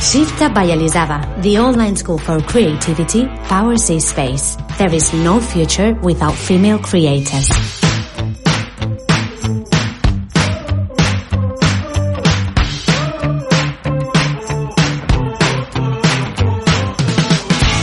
Shifta by Elisava, the online school for creativity, powers a space. There is no future without female creators.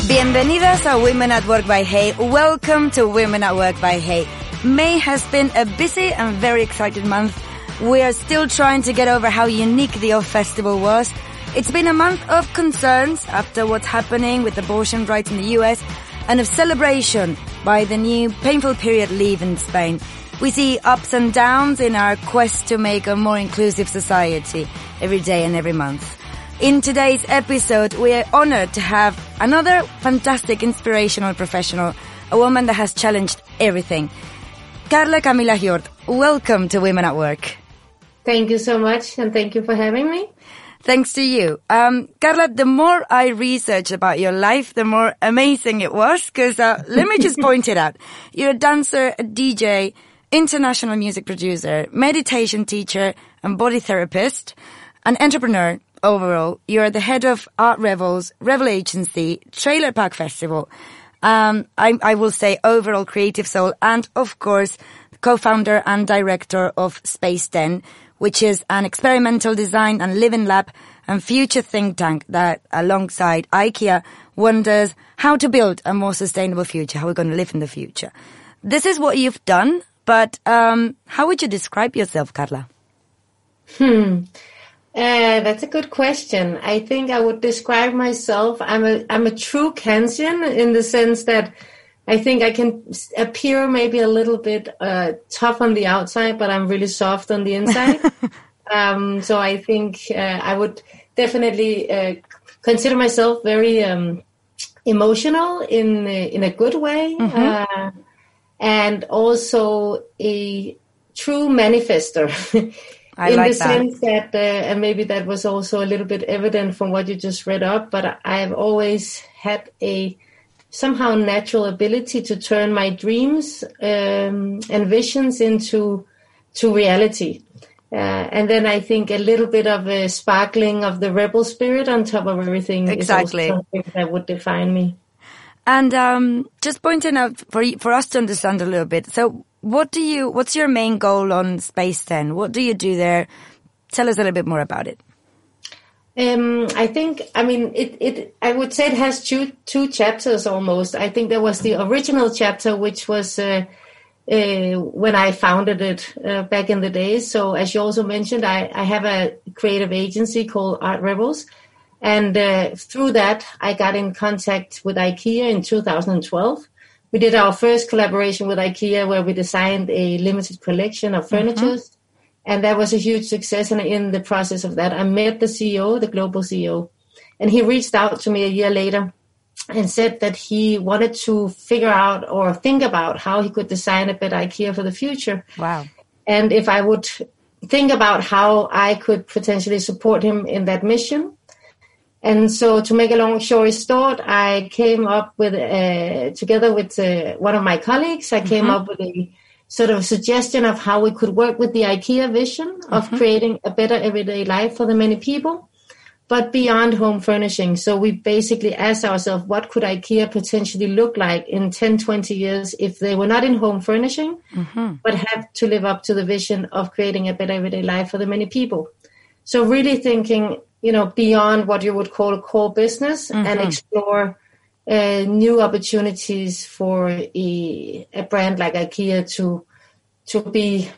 Bienvenidas a Women at Work by Hay. Welcome to Women at Work by Hay. May has been a busy and very excited month. We are still trying to get over how unique the OFFF Festival was. It's been a month of concerns after what's happening with abortion rights in the US and of celebration by the new painful period leave in Spain. We see ups and downs in our quest to make a more inclusive society every day and every month. In today's episode, we are honored to have another fantastic inspirational professional, a woman that has challenged everything. Carla Cammilla Hjort, welcome to Women at Work. Thank you so much, and thank you for having me. Thanks to you. Um, Carla, the more I research about your life, the more amazing it was, because uh, let me just point it out. You're a dancer, a DJ, international music producer, meditation teacher, and body therapist, an entrepreneur, overall. You're the head of Art Revels, Rebel Agency, Trailer Park Festival. Um, I, I will say overall creative soul and of course co-founder and director of Space 10, which is an experimental design and living lab and future think tank that alongside IKEA wonders how to build a more sustainable future, how we're going to live in the future. This is what you've done, but um, how would you describe yourself, Carla? Hmm. Uh, that's a good question. I think I would describe myself. I'm a I'm a true Cancerian in the sense that I think I can appear maybe a little bit uh, tough on the outside, but I'm really soft on the inside. um, so I think uh, I would definitely uh, consider myself very um, emotional in in a good way, mm-hmm. and also a true manifester. I in like the that. sense that, uh, and maybe that was also a little bit evident from what you just read up, but I have always had a somehow natural ability to turn my dreams um, and visions into to reality. Uh, and then I think a little bit of a sparkling of the rebel spirit on top of everything Exactly. is also something that would define me. And um, just pointing out for for us to understand a little bit. So, what do you? What's your main goal on Space Ten? What do you do there? Tell us a little bit more about it. Um, I think, I mean, it, it, I would say it has two, two chapters almost. I think there was the original chapter, which was, uh, uh, when I founded it uh, back in the days. So as you also mentioned, I, I have a creative agency called Art Rebels. And uh, through that, I got in contact with IKEA in 2012. We did our first collaboration with IKEA where we designed a limited collection of furniture. And that was a huge success. And in the process of that, I met the CEO, the global CEO, and he reached out to me a year later and said that he wanted to figure out or think about how he could design a better IKEA for the future. Wow. And if I would think about how I could potentially support him in that mission. And so to make a long story short, I came up with, uh, together with uh, one of my colleagues, I came up with a sort of suggestion of how we could work with the IKEA vision of mm-hmm. creating a better everyday life for the many people, but beyond home furnishing. So we basically asked ourselves, what could IKEA potentially look like in 10, 20 years if they were not in home furnishing, mm-hmm. but had to live up to the vision of creating a better everyday life for the many people. So really thinking, you know, beyond what you would call a core business and mm-hmm. explore uh, new opportunities for a, a brand like IKEA to to be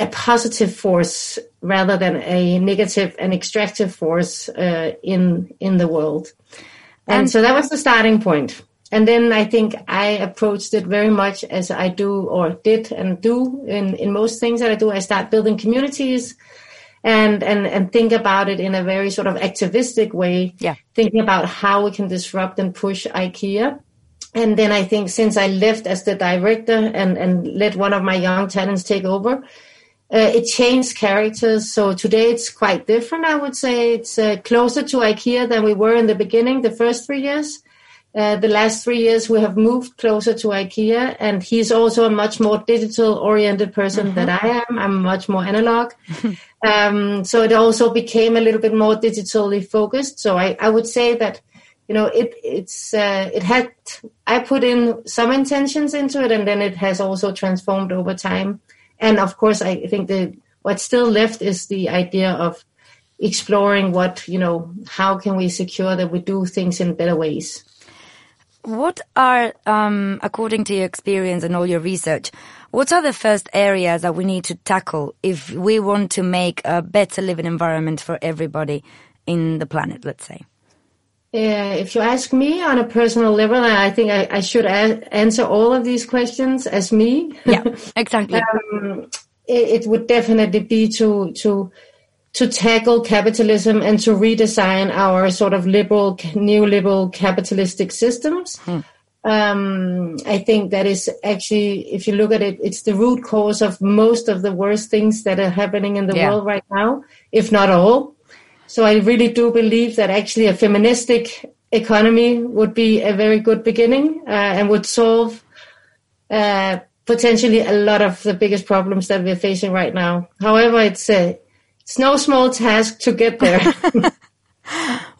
a positive force rather than a negative and extractive force uh, in in the world. And, And- so that was the starting point. And then I think I approached it very much as I do or did and do in, in most things that I do. I start building communities and, and, and think about it in a very sort of activistic way. Yeah. Thinking about how we can disrupt and push IKEA. And then I think since I left as the director and, and let one of my young talents take over, uh, it changed characters. So today it's quite different. I would say it's uh, closer to IKEA than we were in the beginning, the first three years. Uh, the last three years, we have moved closer to IKEA, and he's also a much more digital-oriented person mm-hmm. than I am. I'm much more analog, um, so it also became a little bit more digitally focused. So I, I would say that you know it it's uh, it had I put in some intentions into it, and then it has also transformed over time. And of course, I think the what's still left is the idea of exploring what you know how can we secure that we do things in better ways what are um, according to your experience and all your research what are the first areas that we need to tackle if we want to make a better living environment for everybody in the planet let's say uh, if you ask me on a personal level, I think I, I should a- answer all of these questions as me. Yeah, exactly. um, it, it, would definitely be to to to tackle capitalism and to redesign our sort of liberal, neoliberal capitalistic systems. Hmm. Um, I think that is actually, if you look at it, it's the root cause of most of the worst things that are happening in the yeah. world right now, if not all. So I really do believe that actually a feministic economy would be a very good beginning uh, and would solve uh, potentially a lot of the biggest problems that we're facing right now. However, it's a it's no small task to get there.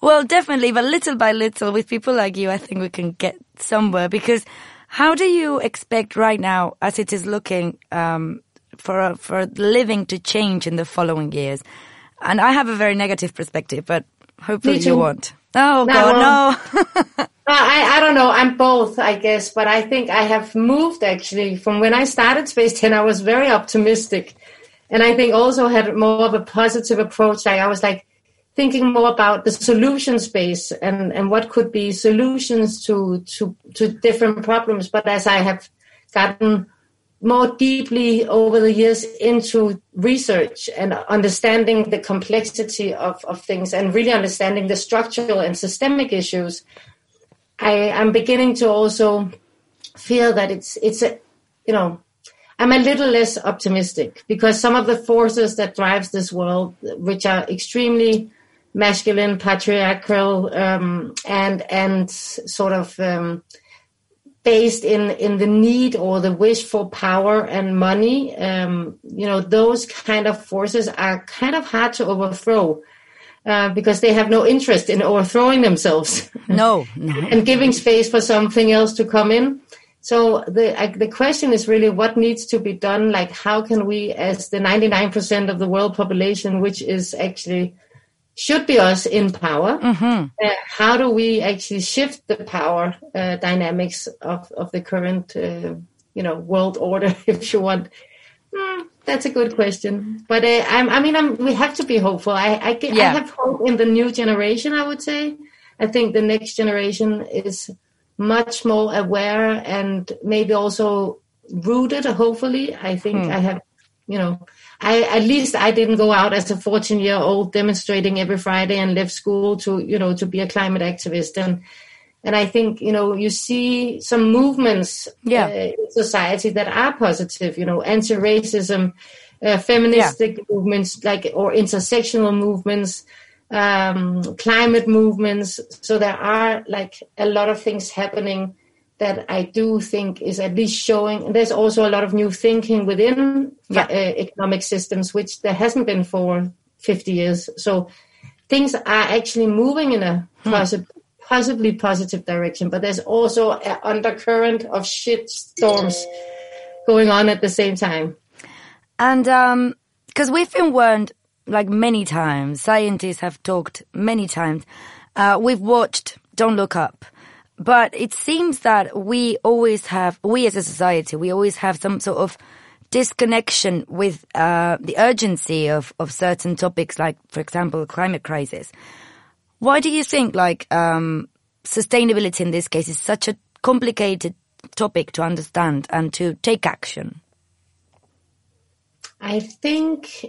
well, definitely, but little by little, with people like you, I think we can get somewhere. Because how do you expect right now, as it is looking, um, for for living to change in the following years? And I have a very negative perspective, but hopefully you won't. Oh no, God, no. I, I don't know. I'm both, I guess, but I think I have moved actually from when I started Space 10. I was very optimistic and I think also had more of a positive approach. Like I was like thinking more about the solution space and, and what could be solutions to, to, to different problems. But as I have gotten more deeply over the years into research and understanding the complexity of, of things and really understanding the structural and systemic issues, I am beginning to also feel that it's it's a you know I'm a little less optimistic because some of the forces that drives this world, which are extremely masculine, patriarchal, um, and and sort of um, based in in the need or the wish for power and money, um, you know, those kind of forces are kind of hard to overthrow. Uh, because they have no interest in overthrowing themselves. No, no. and giving space for something else to come in. So the the question is really what needs to be done. Like how can we, as the 99% of the world population, which is actually should be us in power, mm-hmm. uh, how do we actually shift the power uh, dynamics of of the current uh, you know world order, if you want? Mm, that's a good question, but uh, i mean, I'm, we have to be hopeful. I I, yeah. I have hope in the new generation. I would say. I think the next generation is much more aware and maybe also rooted hopefully i think hmm. i have you know i at least i didn't go out as a 14 year old demonstrating every friday and left school to you know to be a climate activist and and i think you know you see some movements yeah. uh, in society that are positive you know anti-racism uh, feministic yeah. movements like or intersectional movements um, climate movements. So there are like a lot of things happening that I do think is at least showing. And there's also a lot of new thinking within yeah. uh, economic systems, which there hasn't been for 50 years. So things are actually moving in a hmm. possi- possibly positive direction, but there's also an undercurrent of shit storms going on at the same time. And because um, we've been warned like many times. Scientists have talked many times. Uh, we've watched Don't Look Up. But it seems that we always have, we as a society, we always have some sort of disconnection with uh, the urgency of, of certain topics, like, for example, climate crisis. Why do you think, like, um, sustainability in this case is such a complicated topic to understand and to take action? I think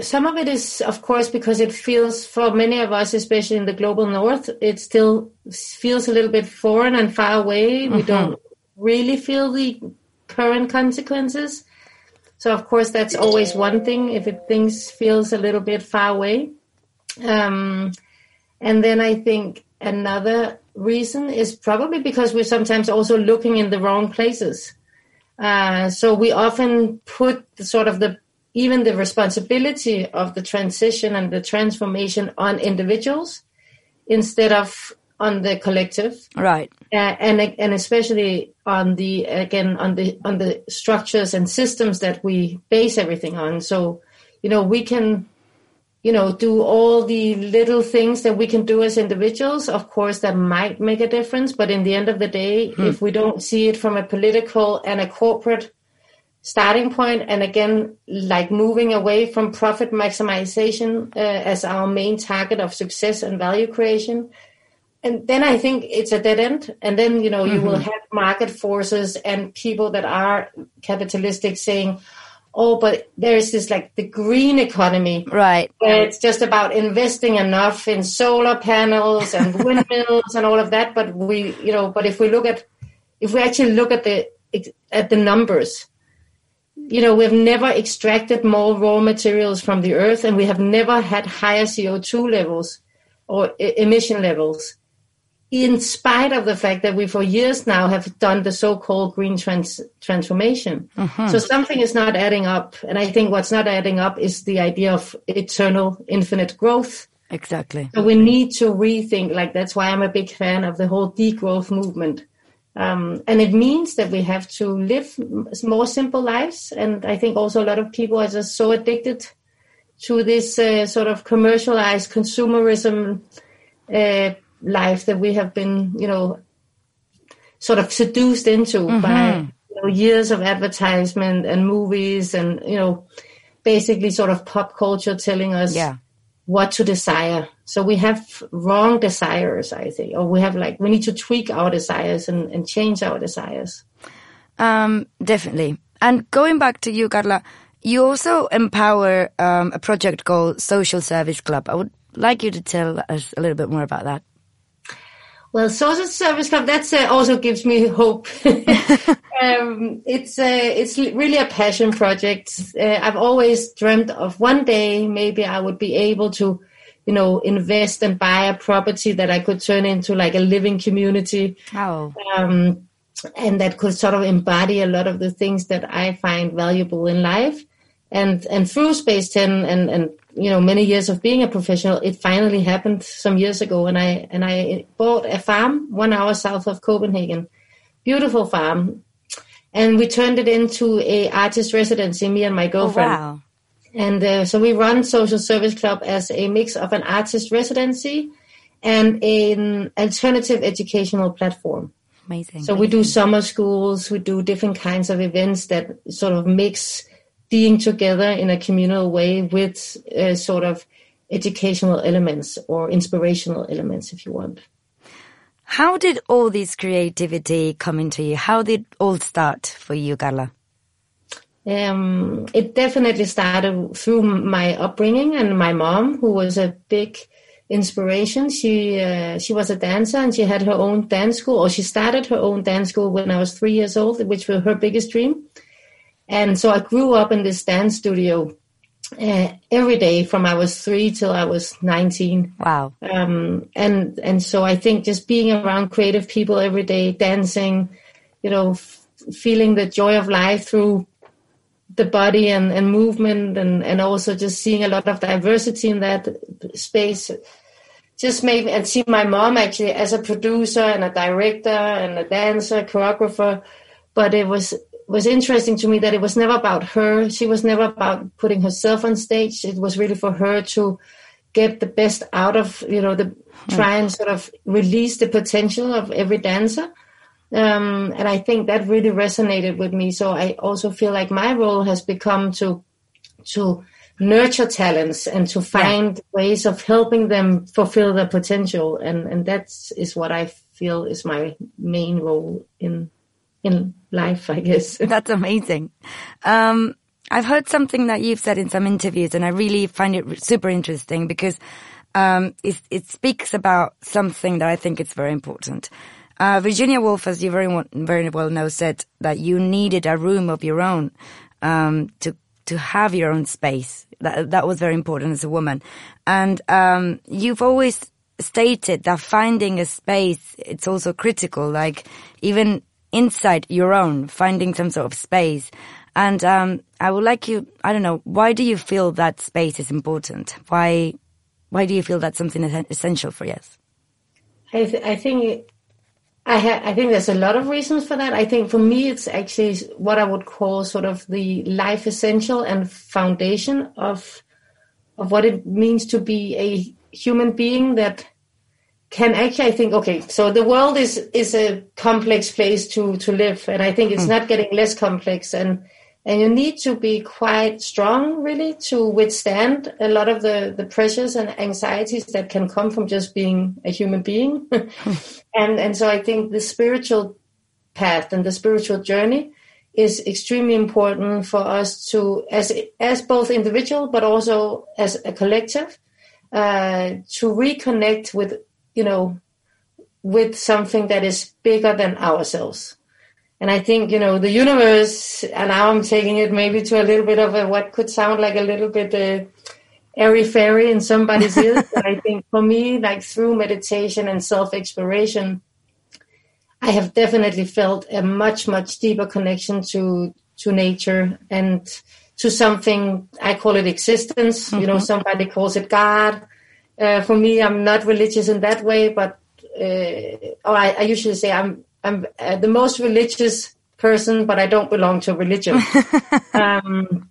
some of it is, of course, because it feels for many of us, especially in the global north, it still feels a little bit foreign and far away. Mm-hmm. We don't really feel the current consequences. So, of course, that's always one thing if it things feels a little bit far away. Um, and then I think another reason is probably because we're sometimes also looking in the wrong places. Uh, so we often put the, sort of the even the responsibility of the transition and the transformation on individuals instead of on the collective. Right. Uh, and and especially on the again on the on the structures and systems that we base everything on. So you know we can you know do all the little things that we can do as individuals. Of course that might make a difference but in the end of the day hmm. if we don't see it from a political and a corporate starting point and again like moving away from profit maximization uh, as our main target of success and value creation and then I think it's a dead end. And then, you know, you mm-hmm. will have market forces and people that are capitalistic saying, oh, but there's this like the green economy. Right. Where it's just about investing enough in solar panels and windmills and all of that. But we, you know, but if we look at, if we actually look at the, at the numbers, you know, we've never extracted more raw materials from the earth and we have never had higher CO2 levels or emission levels in spite of the fact that we for years now have done the so-called green trans- transformation. Mm-hmm. So something is not adding up. And I think what's not adding up is the idea of eternal infinite growth. Exactly. So we need to rethink, like that's why I'm a big fan of the whole degrowth movement. Um, and it means that we have to live more simple lives. And I think also a lot of people are just so addicted to this uh, sort of commercialized consumerism uh, life that we have been, you know, sort of seduced into mm-hmm. by you know, years of advertisement and movies and, you know, basically sort of pop culture telling us yeah. What to desire. So we have wrong desires, I think, or we have like, we need to tweak our desires and, and change our desires. Um, definitely. And going back to you, Carla, you also empower um, a project called Social Service Club. I would like you to tell us a little bit more about that. Well, social service club that uh, also gives me hope. um, it's uh, it's really a passion project. Uh, I've always dreamt of one day maybe I would be able to, you know, invest and buy a property that I could turn into like a living community. Oh. Um, and that could sort of embody a lot of the things that I find valuable in life. And and through Space Ten and and you know many years of being a professional it finally happened some years ago and i and i bought a farm one hour south of copenhagen. Beautiful farm. And we turned it into a artist residency me and my girlfriend. oh, wow. and uh, so we run social service club as a mix of an artist residency and an alternative educational platform. Amazing. So we do summer schools we do different kinds of events that sort of mix being together in a communal way with uh, sort of educational elements or inspirational elements, if you want. How did all this creativity come into you? How did it all start for you, Carla? Um, it definitely started through my upbringing and my mom, who was a big inspiration. She uh, she was a dancer and she had her own dance school, or she started her own dance school when I was three years old, which was her biggest dream. And so I grew up in this dance studio uh, every day from I was three till I was 19. Wow. Um, and, and so I think just being around creative people every day, dancing, you know, f- feeling the joy of life through the body and, and movement and, and also just seeing a lot of diversity in that space just made me, and see my mom actually as a producer and a director and a dancer, choreographer, but it was was interesting to me that it was never about her. She was never about putting herself on stage. It was really for her to get the best out of, you know, the try and sort of release the potential of every dancer. Um, and I think that really resonated with me. So I also feel like my role has become to to nurture talents and to find yeah. ways of helping them fulfill their potential. And and that is what I feel is my main role in in life, I guess. That's amazing. Um, I've heard something that you've said in some interviews, and I really find it super interesting because um, it, it, speaks about something that I think is very important. Uh, Virginia Woolf, as you very very well know, said that you needed a room of your own um, to to have your own space. That that was very important as a woman, and um, you've always stated that finding a space, it's also critical, like even inside your own, finding some sort of space. And um, I would like you, I don't know, why do you feel that space is important? Why, why do you feel that's something essential for yes? I, th- I think I, ha- I think there's a lot of reasons for that. I think for me, it's actually what I would call sort of the life essential and foundation of of what it means to be a human being that can actually I think okay so the world is is a complex place to to live and I think it's mm. not getting less complex and and you need to be quite strong really to withstand a lot of the the pressures and anxieties that can come from just being a human being and and so I think the spiritual path and the spiritual journey is extremely important for us to as as both individual but also as a collective uh, to reconnect with you know with something that is bigger than ourselves and I think, you know, the universe, and now I'm taking it maybe to a little bit of a, what could sound like a little bit uh, airy fairy in somebody's ears. but I think for me, like through meditation and self exploration, I have definitely felt a much, much deeper connection to, to nature and to something, I call it existence. Mm-hmm. You know, mm-hmm. somebody calls it God. Uh, for me, I'm not religious in that way, but, uh, or I, I usually say I'm I'm uh, the most religious person, but I don't belong to religion. um,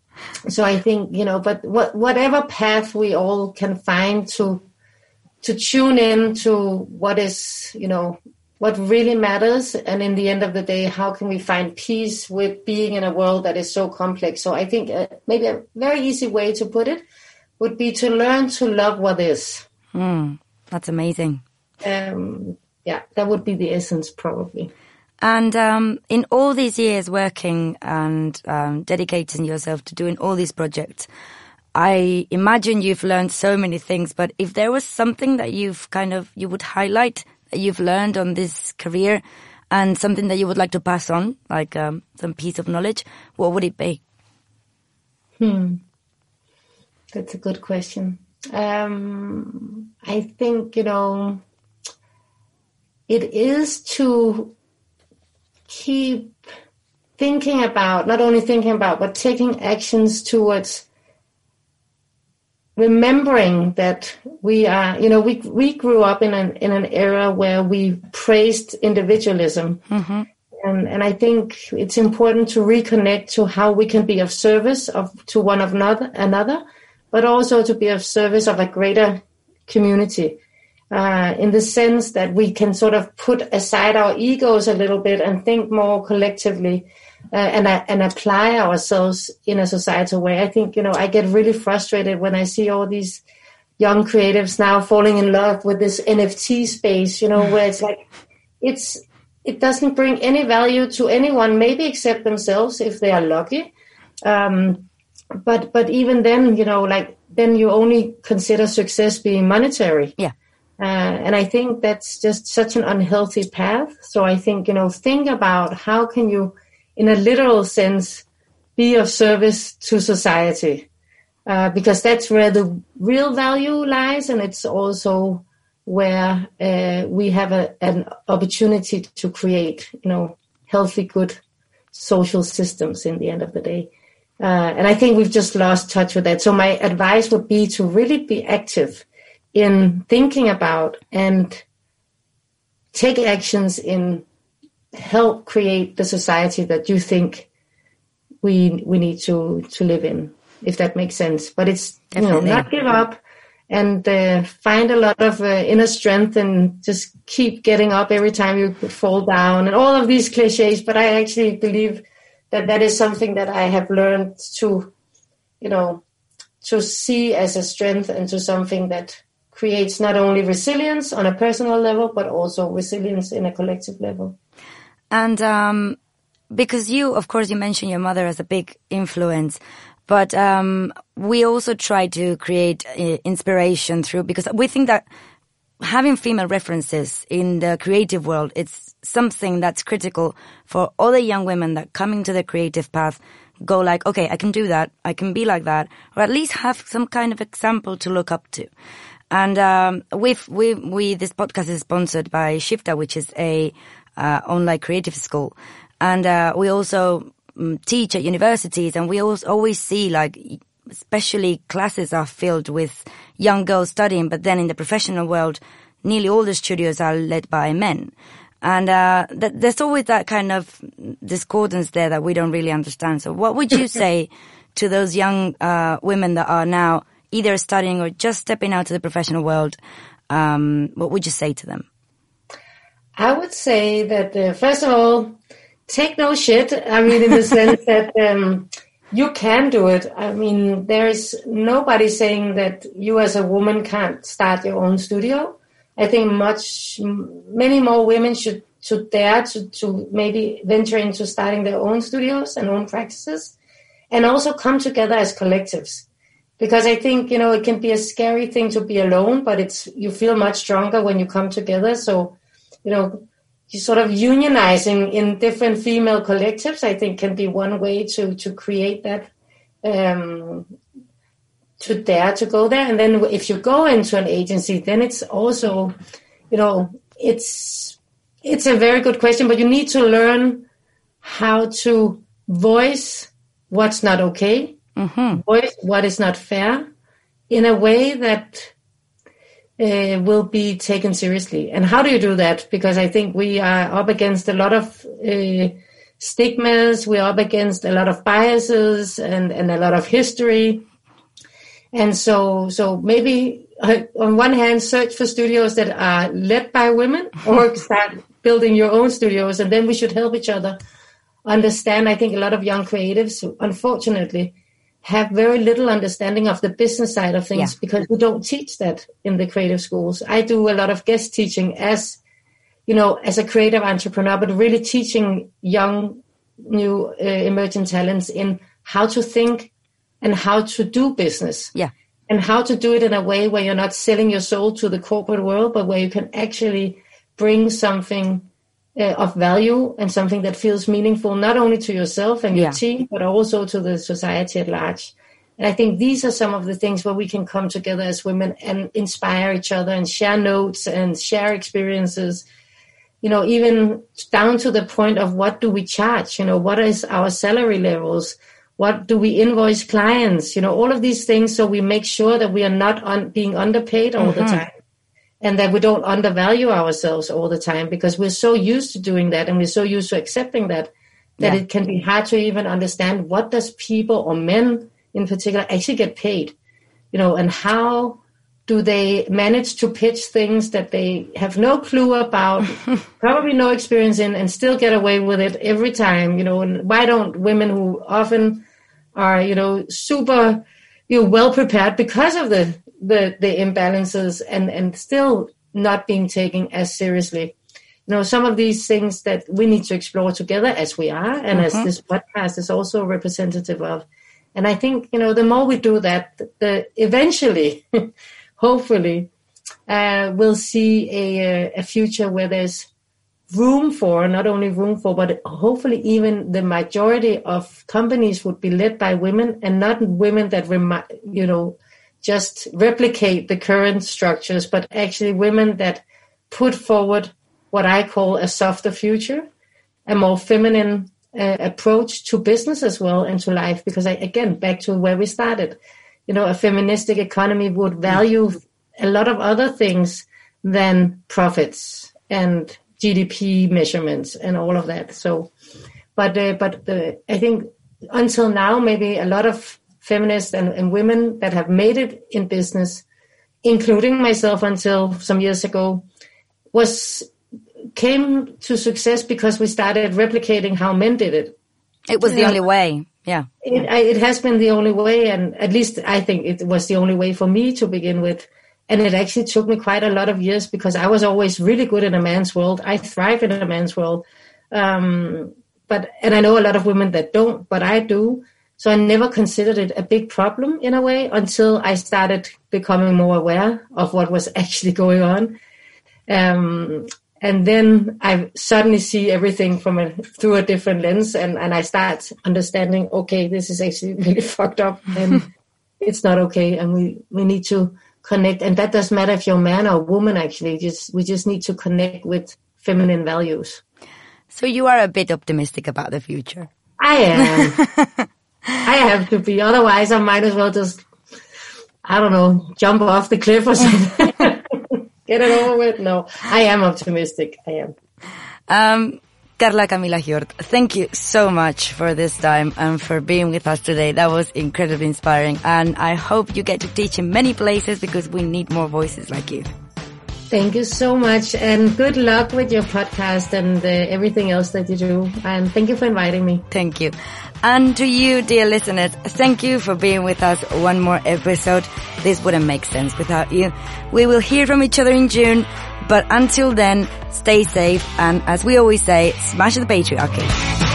so I think you know, but what, whatever path we all can find to to tune in to what is you know what really matters, and in the end of the day, how can we find peace with being in a world that is so complex? So I think uh, maybe a very easy way to put it would be to learn to love what is. Mm, that's amazing. Um, yeah, that would be the essence probably. And um, in all these years working and um, dedicating yourself to doing all these projects, I imagine you've learned so many things. But if there was something that you've kind of you would highlight that you've learned on this career, and something that you would like to pass on, like um, some piece of knowledge, what would it be? Hmm, that's a good question. Um, I think you know it is to keep thinking about, not only thinking about, but taking actions towards remembering that we are, you know, we, we grew up in an, in an era where we praised individualism. Mm-hmm. And, and I think it's important to reconnect to how we can be of service of, to one of another, another, but also to be of service of a greater community uh, in the sense that we can sort of put aside our egos a little bit and think more collectively uh, and uh, and apply ourselves in a societal way. I think you know I get really frustrated when I see all these young creatives now falling in love with this NFT space. You know where it's like it's it doesn't bring any value to anyone, maybe except themselves if they are lucky. Um, but but even then, you know, like then you only consider success being monetary. Yeah. Uh, and I think that's just such an unhealthy path. So I think, you know, think about how can you, in a literal sense, be of service to society. Uh, because that's where the real value lies. And it's also where uh, we have a, an opportunity to create, you know, healthy, good social systems in the end of the day. Uh, and I think we've just lost touch with that. So my advice would be to really be active in thinking about and take actions in help create the society that you think we we need to to live in if that makes sense but it's Definitely. you know not give up and uh, find a lot of uh, inner strength and just keep getting up every time you fall down and all of these cliches but i actually believe that that is something that i have learned to you know to see as a strength and to something that creates not only resilience on a personal level, but also resilience in a collective level. And um, because you, of course, you mentioned your mother as a big influence, but um, we also try to create uh, inspiration through because we think that having female references in the creative world it's something that's critical for all the young women that coming to the creative path go like okay i can do that. I can be like that. Or at least have some kind of example to look up to. And um, we've, we we this podcast is sponsored by Shifta, which is a uh, online creative school, and uh, we also um, teach at universities, and we always see like especially classes are filled with young girls studying, but then in the professional world, nearly all the studios are led by men. And uh, th- there's always that kind of discordance there that we don't really understand. So, what would you say to those young uh, women that are now either studying or just stepping out to the professional world? Um, what would you say to them? I would say that uh, first of all, take no shit. I mean, in the sense that um, you can do it. I mean, there's nobody saying that you as a woman can't start your own studio. I think much, many more women should, should dare to, to maybe venture into starting their own studios and own practices and also come together as collectives. Because I think, you know, it can be a scary thing to be alone, but it's, you feel much stronger when you come together. So, you know, you sort of unionizing in different female collectives, I think can be one way to, to create that, um, to dare to go there. And then if you go into an agency, then it's also, you know, it's it's a very good question, but you need to learn how to voice what's not okay, mm-hmm. voice what is not fair, in a way that uh, will be taken seriously. And how do you do that? Because I think we are up against a lot of uh, stigmas, we're up against a lot of biases and, and a lot of history. And so, so maybe uh, on one hand, search for studios that are led by women or start building your own studios. And then we should help each other understand. I think a lot of young creatives, unfortunately, have very little understanding of the business side of things yeah. because we don't teach that in the creative schools. I do a lot of guest teaching as, you know, as a creative entrepreneur, but really teaching young, new uh, emerging talents in how to think and how to do business. Yeah. And how to do it in a way where you're not selling your soul to the corporate world, but where you can actually bring something uh, of value and something that feels meaningful, not only to yourself and your yeah. team, but also to the society at large. And I think these are some of the things where we can come together as women and inspire each other and share notes and share experiences. You know, even down to the point of what do we charge? You know, what is our salary levels? What do we invoice clients you know all of these things so we make sure that we are not on, being underpaid all mm-hmm. the time and that we don't undervalue ourselves all the time because we're so used to doing that and we're so used to accepting that that yeah. it can be hard to even understand what does people or men in particular actually get paid you know and how do they manage to pitch things that they have no clue about probably no experience in and still get away with it every time you know and why don't women who often are you know super you know well prepared because of the the the imbalances and and still not being taken as seriously you know some of these things that we need to explore together as we are and mm-hmm. as this podcast is also representative of and i think you know the more we do that the eventually hopefully uh, we'll see a, a future where there's room for, not only room for, but hopefully even the majority of companies would be led by women and not women that, you know, just replicate the current structures, but actually women that put forward what I call a softer future, a more feminine uh, approach to business as well and to life. Because I, again, back to where we started, you know, a feministic economy would value a lot of other things than profits and GDP measurements and all of that. So, but uh, but the, I think until now, maybe a lot of feminists and, and women that have made it in business, including myself until some years ago, was came to success because we started replicating how men did it. It was the only way. Yeah. It, it has been the only way. And at least I think it was the only way for me to begin with. And it actually took me quite a lot of years because I was always really good in a man's world. I thrive in a man's world. Um, but, and I know a lot of women that don't, but I do. So I never considered it a big problem in a way until I started becoming more aware of what was actually going on. Um, and then I suddenly see everything from a through a different lens, and, and I start understanding. Okay, this is actually really fucked up, and it's not okay, and we we need to connect, and that doesn't matter if you're a man or a woman. Actually, just we just need to connect with feminine values. So you are a bit optimistic about the future. I am. I have to be. Otherwise, I might as well just, I don't know, jump off the cliff or something. Get it over with. No, I am optimistic. I am. Um, Carla Cammilla Hjort, thank you so much for this time and for being with us today. That was incredibly inspiring and I hope you get to teach in many places because we need more voices like you. Thank you so much and good luck with your podcast and uh, everything else that you do. And thank you for inviting me. Thank you. And to you, dear listeners, thank you for being with us one more episode. This wouldn't make sense without you. We will hear from each other in June, but until then, stay safe and as we always say, smash the patriarchy.